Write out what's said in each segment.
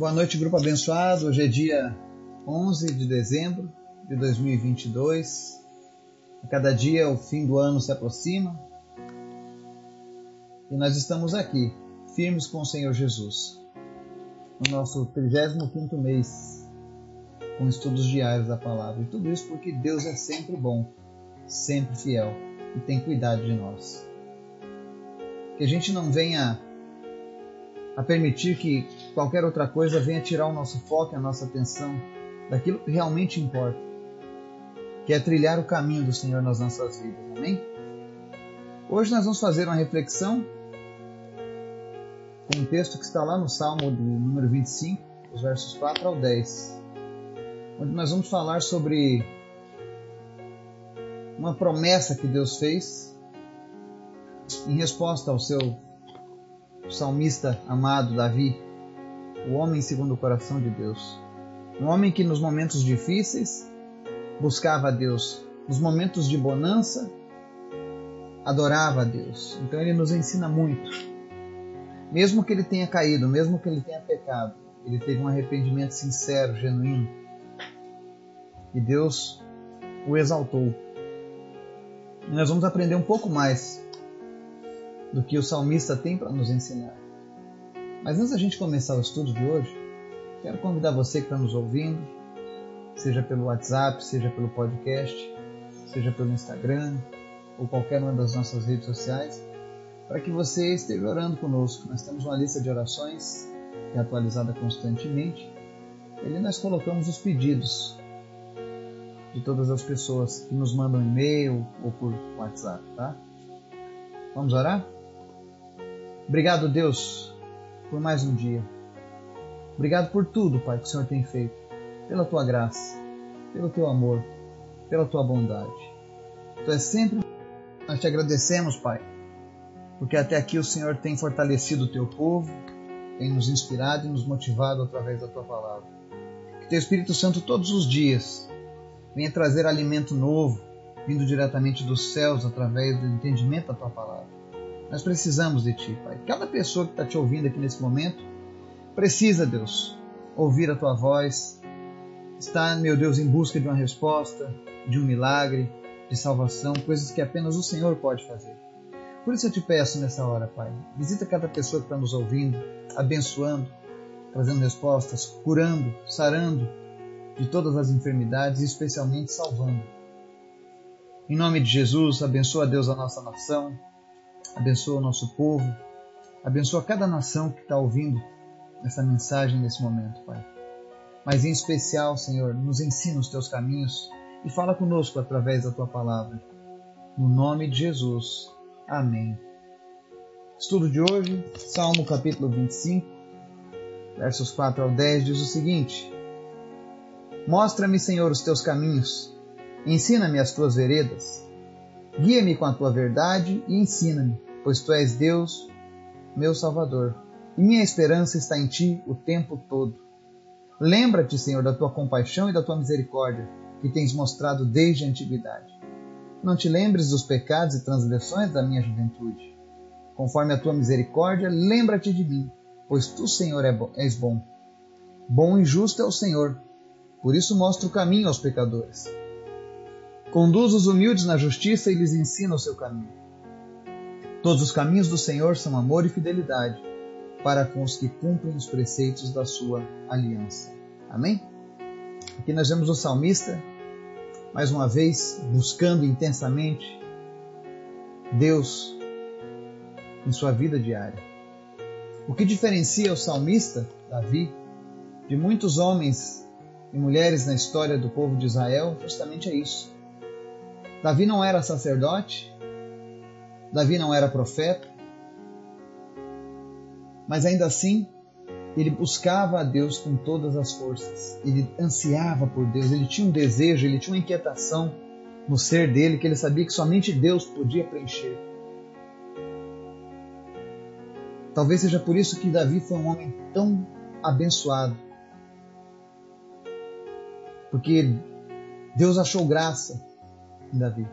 Boa noite, grupo abençoado. Hoje é dia 11 de dezembro de 2022. A cada dia o fim do ano se aproxima e nós estamos aqui, firmes com o Senhor Jesus, no nosso 35 mês, com estudos diários da palavra. E tudo isso porque Deus é sempre bom, sempre fiel e tem cuidado de nós. Que a gente não venha a permitir que qualquer outra coisa venha tirar o nosso foco a nossa atenção daquilo que realmente importa, que é trilhar o caminho do Senhor nas nossas vidas. Amém? Hoje nós vamos fazer uma reflexão com um texto que está lá no Salmo do número 25, os versos 4 ao 10, onde nós vamos falar sobre uma promessa que Deus fez em resposta ao seu salmista amado Davi, o homem segundo o coração de Deus. Um homem que nos momentos difíceis buscava a Deus, nos momentos de bonança adorava a Deus. Então ele nos ensina muito. Mesmo que ele tenha caído, mesmo que ele tenha pecado, ele teve um arrependimento sincero, genuíno. E Deus o exaltou. E nós vamos aprender um pouco mais do que o salmista tem para nos ensinar. Mas antes da gente começar o estudo de hoje, quero convidar você que está nos ouvindo, seja pelo WhatsApp, seja pelo podcast, seja pelo Instagram ou qualquer uma das nossas redes sociais, para que você esteja orando conosco. Nós temos uma lista de orações que é atualizada constantemente. E ali nós colocamos os pedidos de todas as pessoas que nos mandam e-mail ou por WhatsApp, tá? Vamos orar? Obrigado, Deus, por mais um dia. Obrigado por tudo, Pai, que o Senhor tem feito, pela tua graça, pelo teu amor, pela tua bondade. Tu és sempre. Nós te agradecemos, Pai, porque até aqui o Senhor tem fortalecido o teu povo, tem nos inspirado e nos motivado através da tua palavra. Que teu Espírito Santo todos os dias venha trazer alimento novo, vindo diretamente dos céus através do entendimento da tua palavra nós precisamos de Ti, Pai. Cada pessoa que está te ouvindo aqui nesse momento precisa, Deus, ouvir a Tua voz, está, meu Deus, em busca de uma resposta, de um milagre, de salvação, coisas que apenas o Senhor pode fazer. Por isso eu te peço nessa hora, Pai, visita cada pessoa que está nos ouvindo, abençoando, trazendo respostas, curando, sarando de todas as enfermidades e especialmente salvando. Em nome de Jesus, abençoa Deus a nossa nação, abençoa o nosso povo, abençoa cada nação que está ouvindo essa mensagem nesse momento, Pai. Mas em especial, Senhor, nos ensina os teus caminhos e fala conosco através da tua palavra. No nome de Jesus. Amém. Estudo de hoje, Salmo capítulo 25, versos 4 ao 10, diz o seguinte: Mostra-me, Senhor, os teus caminhos, ensina-me as tuas veredas Guia-me com a tua verdade e ensina-me, pois tu és Deus, meu Salvador, e minha esperança está em ti o tempo todo. Lembra-te, Senhor, da tua compaixão e da tua misericórdia, que tens mostrado desde a antiguidade. Não te lembres dos pecados e transgressões da minha juventude. Conforme a tua misericórdia, lembra-te de mim, pois tu, Senhor, é és bom. Bom e justo é o Senhor, por isso mostra o caminho aos pecadores. Conduz os humildes na justiça e lhes ensina o seu caminho. Todos os caminhos do Senhor são amor e fidelidade para com os que cumprem os preceitos da sua aliança. Amém? Aqui nós vemos o salmista, mais uma vez, buscando intensamente Deus em sua vida diária. O que diferencia o salmista, Davi, de muitos homens e mulheres na história do povo de Israel, justamente é isso. Davi não era sacerdote, Davi não era profeta, mas ainda assim ele buscava a Deus com todas as forças, ele ansiava por Deus, ele tinha um desejo, ele tinha uma inquietação no ser dele que ele sabia que somente Deus podia preencher. Talvez seja por isso que Davi foi um homem tão abençoado. Porque Deus achou graça Davi.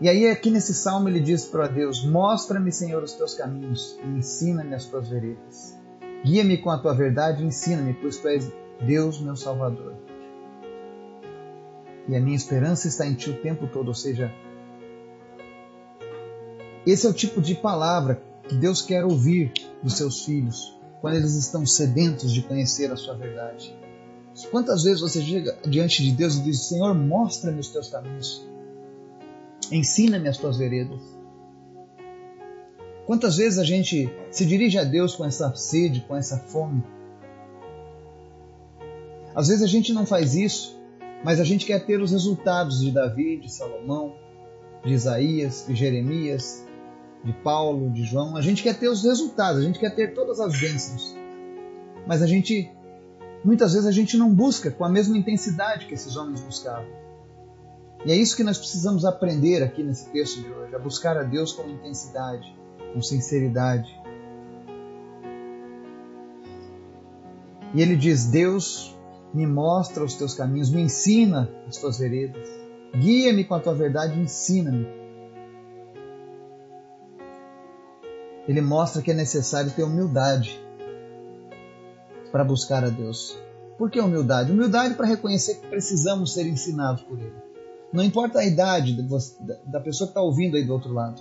E aí, aqui nesse salmo, ele diz para Deus: Mostra-me, Senhor, os teus caminhos e ensina-me as tuas veredas. Guia-me com a tua verdade e ensina-me, pois tu és Deus, meu Salvador. E a minha esperança está em ti o tempo todo, ou seja, esse é o tipo de palavra que Deus quer ouvir dos seus filhos quando eles estão sedentos de conhecer a sua verdade. Quantas vezes você chega diante de Deus e diz: Senhor, mostra-me os teus caminhos, ensina-me as tuas veredas. Quantas vezes a gente se dirige a Deus com essa sede, com essa fome? Às vezes a gente não faz isso, mas a gente quer ter os resultados de Davi, de Salomão, de Isaías, de Jeremias, de Paulo, de João. A gente quer ter os resultados, a gente quer ter todas as bênçãos. Mas a gente, muitas vezes, a gente não busca com a mesma intensidade que esses homens buscavam. E é isso que nós precisamos aprender aqui nesse texto de hoje, a buscar a Deus com intensidade, com sinceridade. E ele diz: Deus me mostra os teus caminhos, me ensina as tuas veredas, guia-me com a tua verdade, ensina-me. Ele mostra que é necessário ter humildade para buscar a Deus. Por que humildade? Humildade para reconhecer que precisamos ser ensinados por Ele. Não importa a idade da pessoa que está ouvindo aí do outro lado.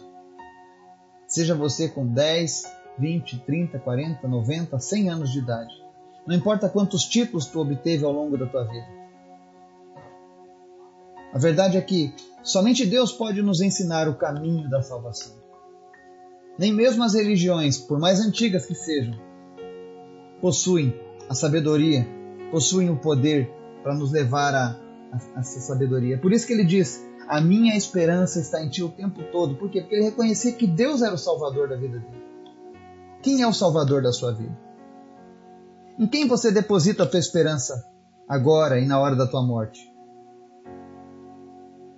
Seja você com 10, 20, 30, 40, 90, 100 anos de idade. Não importa quantos títulos tu obteve ao longo da tua vida. A verdade é que somente Deus pode nos ensinar o caminho da salvação. Nem mesmo as religiões, por mais antigas que sejam, possuem a sabedoria, possuem o poder para nos levar a, a, a essa sabedoria. Por isso que ele diz: A minha esperança está em ti o tempo todo. Por quê? Porque ele reconhecia que Deus era o salvador da vida dele. Quem é o salvador da sua vida? Em quem você deposita a tua esperança agora e na hora da tua morte?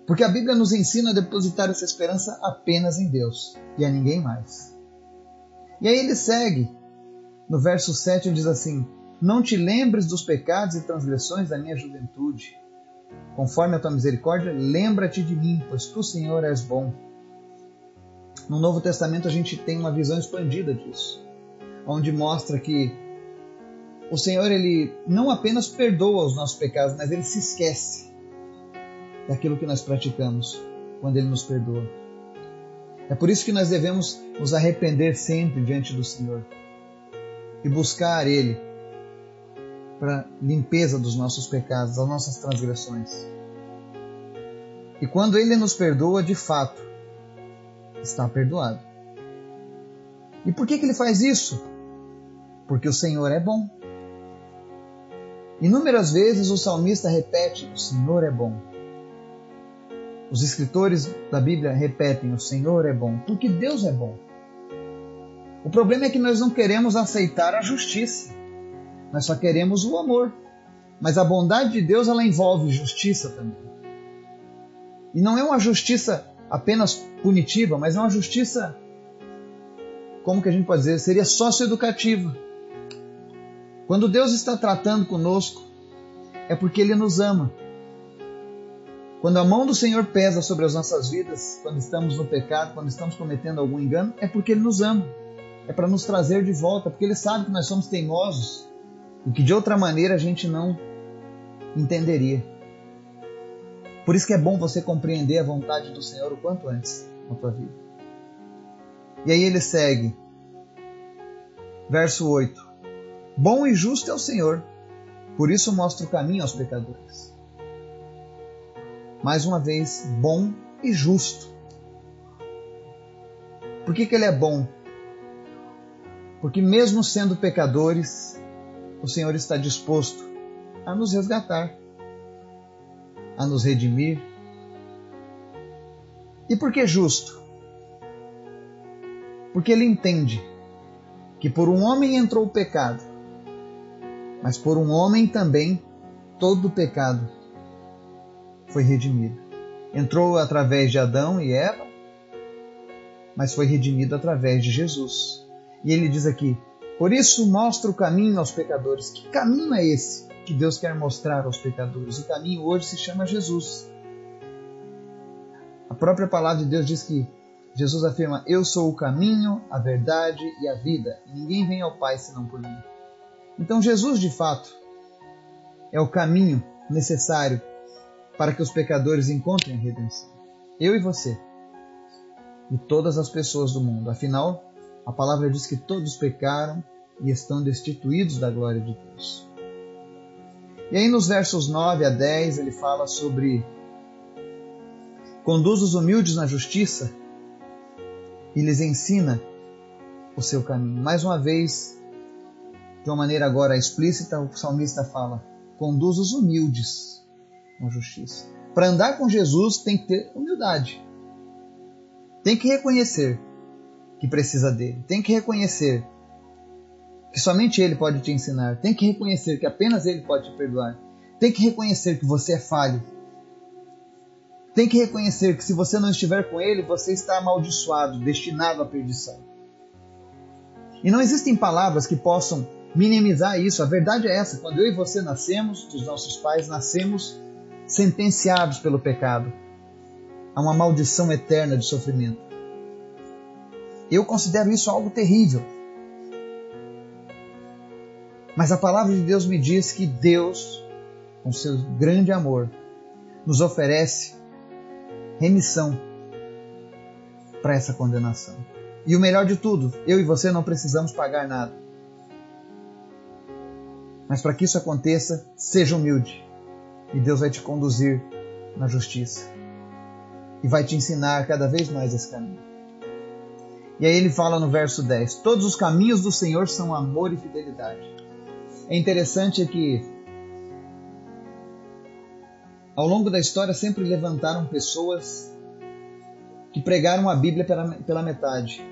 Porque a Bíblia nos ensina a depositar essa esperança apenas em Deus e a ninguém mais. E aí ele segue. No verso 7 ele diz assim: Não te lembres dos pecados e transgressões da minha juventude. Conforme a tua misericórdia, lembra-te de mim, pois tu, Senhor, és bom. No Novo Testamento a gente tem uma visão expandida disso, onde mostra que o Senhor ele não apenas perdoa os nossos pecados, mas ele se esquece daquilo que nós praticamos quando ele nos perdoa. É por isso que nós devemos nos arrepender sempre diante do Senhor e buscar ele para limpeza dos nossos pecados, das nossas transgressões. E quando ele nos perdoa, de fato, está perdoado. E por que, que ele faz isso? Porque o Senhor é bom. Inúmeras vezes o salmista repete: O Senhor é bom. Os escritores da Bíblia repetem: O Senhor é bom, porque Deus é bom. O problema é que nós não queremos aceitar a justiça, nós só queremos o amor. Mas a bondade de Deus ela envolve justiça também. E não é uma justiça apenas punitiva, mas é uma justiça, como que a gente pode dizer, seria socioeducativa. Quando Deus está tratando conosco, é porque Ele nos ama. Quando a mão do Senhor pesa sobre as nossas vidas, quando estamos no pecado, quando estamos cometendo algum engano, é porque Ele nos ama. É para nos trazer de volta, porque Ele sabe que nós somos teimosos e que de outra maneira a gente não entenderia. Por isso que é bom você compreender a vontade do Senhor o quanto antes na tua vida. E aí ele segue, verso 8: Bom e justo é o Senhor, por isso mostra o caminho aos pecadores mais uma vez, bom e justo. Por que, que ele é bom? Porque, mesmo sendo pecadores, o Senhor está disposto a nos resgatar, a nos redimir. E por que justo? Porque ele entende que por um homem entrou o pecado, mas por um homem também todo o pecado foi redimido. Entrou através de Adão e Eva, mas foi redimido através de Jesus. E ele diz aqui: Por isso mostra o caminho aos pecadores. Que caminho é esse que Deus quer mostrar aos pecadores? O caminho hoje se chama Jesus. A própria palavra de Deus diz que Jesus afirma: Eu sou o caminho, a verdade e a vida. Ninguém vem ao Pai senão por mim. Então, Jesus, de fato, é o caminho necessário para que os pecadores encontrem redenção. Eu e você. E todas as pessoas do mundo. Afinal, a palavra diz que todos pecaram e estão destituídos da glória de Deus. E aí, nos versos 9 a 10, ele fala sobre conduz os humildes na justiça e lhes ensina o seu caminho. Mais uma vez, de uma maneira agora explícita, o salmista fala: conduz os humildes com justiça. Para andar com Jesus tem que ter humildade. Tem que reconhecer que precisa dele. Tem que reconhecer que somente ele pode te ensinar. Tem que reconhecer que apenas ele pode te perdoar. Tem que reconhecer que você é falho. Tem que reconhecer que se você não estiver com ele, você está amaldiçoado, destinado à perdição. E não existem palavras que possam minimizar isso. A verdade é essa: quando eu e você nascemos, dos nossos pais, nascemos sentenciados pelo pecado a uma maldição eterna de sofrimento. Eu considero isso algo terrível. Mas a palavra de Deus me diz que Deus, com seu grande amor, nos oferece remissão para essa condenação. E o melhor de tudo, eu e você não precisamos pagar nada. Mas para que isso aconteça, seja humilde e Deus vai te conduzir na justiça e vai te ensinar cada vez mais esse caminho. E aí ele fala no verso 10: Todos os caminhos do Senhor são amor e fidelidade. É interessante que ao longo da história sempre levantaram pessoas que pregaram a Bíblia pela, pela metade.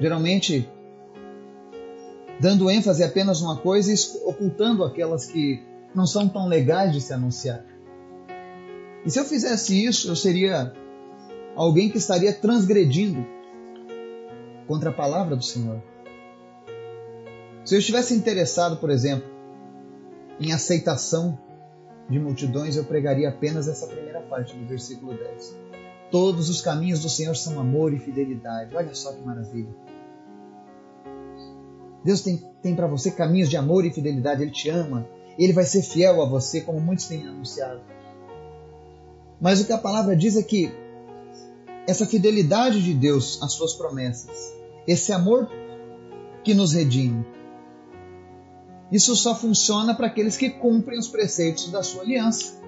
Geralmente dando ênfase apenas numa coisa e ocultando aquelas que não são tão legais de se anunciar. E se eu fizesse isso, eu seria alguém que estaria transgredindo contra a palavra do Senhor. Se eu estivesse interessado, por exemplo, em aceitação de multidões, eu pregaria apenas essa primeira parte do versículo 10. Todos os caminhos do Senhor são amor e fidelidade. Olha só que maravilha. Deus tem, tem para você caminhos de amor e fidelidade. Ele te ama, ele vai ser fiel a você, como muitos têm anunciado. Mas o que a palavra diz é que essa fidelidade de Deus às suas promessas, esse amor que nos redime, isso só funciona para aqueles que cumprem os preceitos da sua aliança.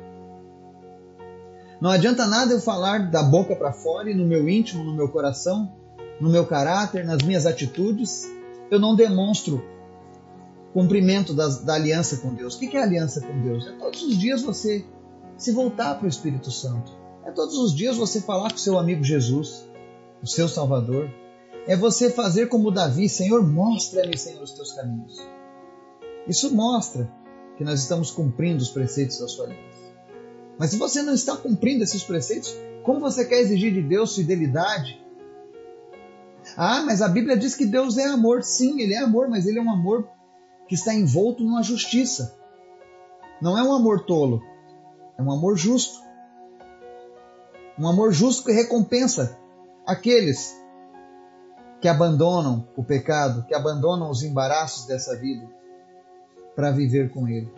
Não adianta nada eu falar da boca para fora e no meu íntimo, no meu coração, no meu caráter, nas minhas atitudes, eu não demonstro cumprimento da, da aliança com Deus. O que é aliança com Deus? É todos os dias você se voltar para o Espírito Santo. É todos os dias você falar com seu amigo Jesus, o seu Salvador. É você fazer como Davi, Senhor, mostra-me, Senhor, os teus caminhos. Isso mostra que nós estamos cumprindo os preceitos da sua aliança. Mas se você não está cumprindo esses preceitos, como você quer exigir de Deus fidelidade? Ah, mas a Bíblia diz que Deus é amor. Sim, Ele é amor, mas Ele é um amor que está envolto numa justiça. Não é um amor tolo, é um amor justo. Um amor justo que recompensa aqueles que abandonam o pecado, que abandonam os embaraços dessa vida para viver com Ele.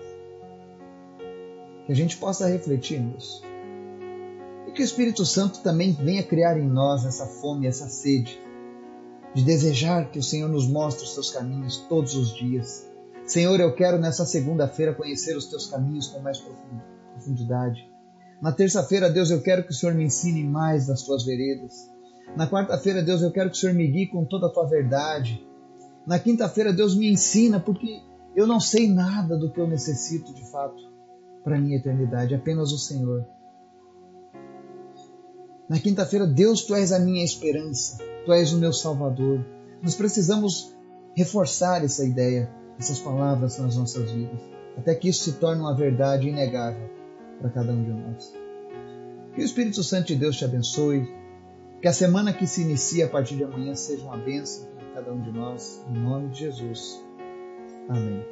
Que a gente possa refletir nisso. E que o Espírito Santo também venha criar em nós essa fome, essa sede de desejar que o Senhor nos mostre os seus caminhos todos os dias Senhor, eu quero nessa segunda-feira conhecer os teus caminhos com mais profundidade. Na terça-feira, Deus, eu quero que o Senhor me ensine mais das tuas veredas. Na quarta-feira, Deus, eu quero que o Senhor me guie com toda a tua verdade. Na quinta-feira, Deus me ensina, porque eu não sei nada do que eu necessito de fato para a minha eternidade, apenas o Senhor. Na quinta-feira, Deus, tu és a minha esperança, tu és o meu Salvador. Nós precisamos reforçar essa ideia essas palavras nas nossas vidas, até que isso se torne uma verdade inegável para cada um de nós. Que o Espírito Santo de Deus te abençoe, que a semana que se inicia a partir de amanhã seja uma bênção para cada um de nós, em nome de Jesus. Amém.